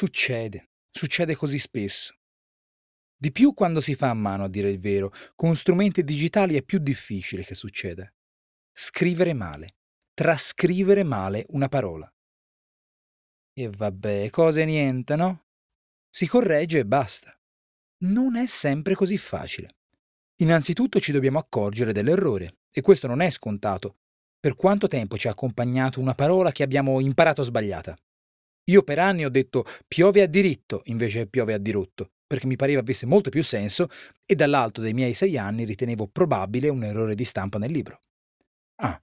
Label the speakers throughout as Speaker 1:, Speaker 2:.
Speaker 1: Succede, succede così spesso. Di più quando si fa a mano, a dire il vero, con strumenti digitali è più difficile che succeda. Scrivere male, trascrivere male una parola. E vabbè, cose niente, no? Si corregge e basta. Non è sempre così facile. Innanzitutto ci dobbiamo accorgere dell'errore, e questo non è scontato. Per quanto tempo ci ha accompagnato una parola che abbiamo imparato sbagliata? Io per anni ho detto piove a diritto invece piove a dirotto, perché mi pareva avesse molto più senso e dall'alto dei miei sei anni ritenevo probabile un errore di stampa nel libro. Ah,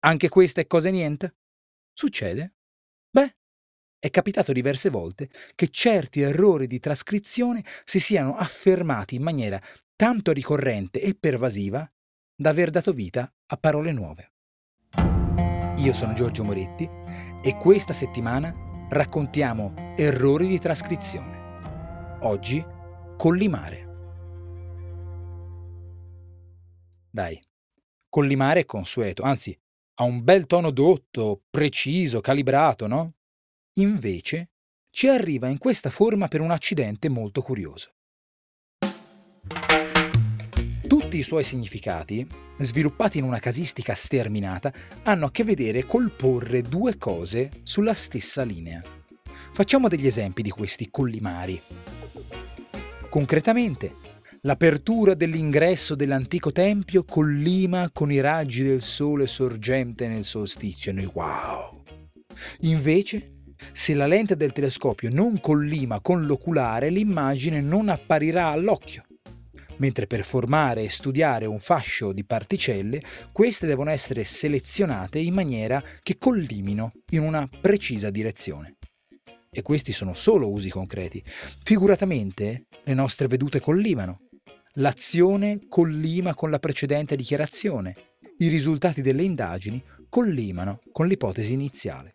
Speaker 1: anche questa è cosa niente? Succede? Beh, è capitato diverse volte che certi errori di trascrizione si siano affermati in maniera tanto ricorrente e pervasiva da aver dato vita a parole nuove. Io sono Giorgio Moretti e questa settimana raccontiamo errori di trascrizione. Oggi collimare. Dai, collimare è consueto, anzi ha un bel tono dotto, preciso, calibrato, no? Invece ci arriva in questa forma per un accidente molto curioso. Tutti i suoi significati, sviluppati in una casistica sterminata, hanno a che vedere col porre due cose sulla stessa linea. Facciamo degli esempi di questi collimari. Concretamente, l'apertura dell'ingresso dell'antico tempio collima con i raggi del sole sorgente nel solstizio. Noi wow! Invece, se la lente del telescopio non collima con l'oculare, l'immagine non apparirà all'occhio. Mentre per formare e studiare un fascio di particelle, queste devono essere selezionate in maniera che collimino in una precisa direzione. E questi sono solo usi concreti. Figuratamente, le nostre vedute collimano. L'azione collima con la precedente dichiarazione. I risultati delle indagini collimano con l'ipotesi iniziale.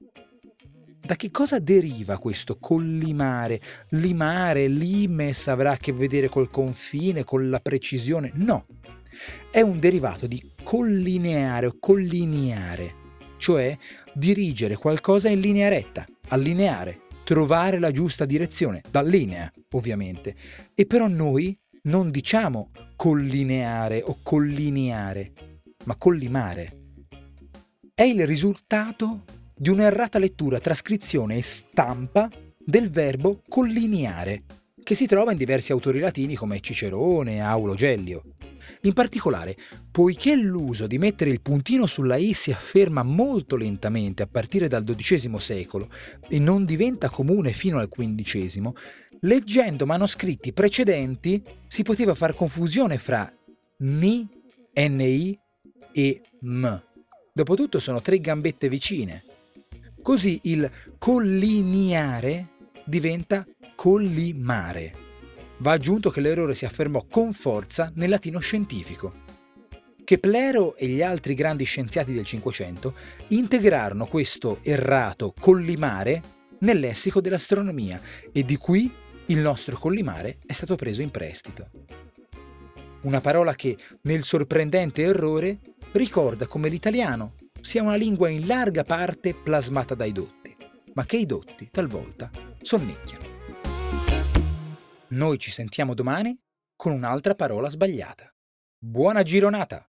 Speaker 1: Da che cosa deriva questo collimare? Limare, limes avrà a che vedere col confine, con la precisione? No, è un derivato di collineare o collineare, cioè dirigere qualcosa in linea retta, allineare, trovare la giusta direzione, da linea ovviamente. E però noi non diciamo collineare o collineare, ma collimare. È il risultato di un'errata lettura, trascrizione e stampa del verbo collineare, che si trova in diversi autori latini come Cicerone e Aulo Gellio. In particolare, poiché l'uso di mettere il puntino sulla i si afferma molto lentamente a partire dal XII secolo e non diventa comune fino al XV, leggendo manoscritti precedenti si poteva far confusione fra ni, ni e m. Dopotutto sono tre gambette vicine. Così il collineare diventa collimare. Va aggiunto che l'errore si affermò con forza nel latino scientifico. Keplero e gli altri grandi scienziati del Cinquecento integrarono questo errato collimare nel lessico dell'astronomia e di qui il nostro collimare è stato preso in prestito. Una parola che, nel sorprendente errore, ricorda come l'italiano sia una lingua in larga parte plasmata dai dotti, ma che i dotti talvolta sonnecchiano. Noi ci sentiamo domani con un'altra parola sbagliata. Buona gironata!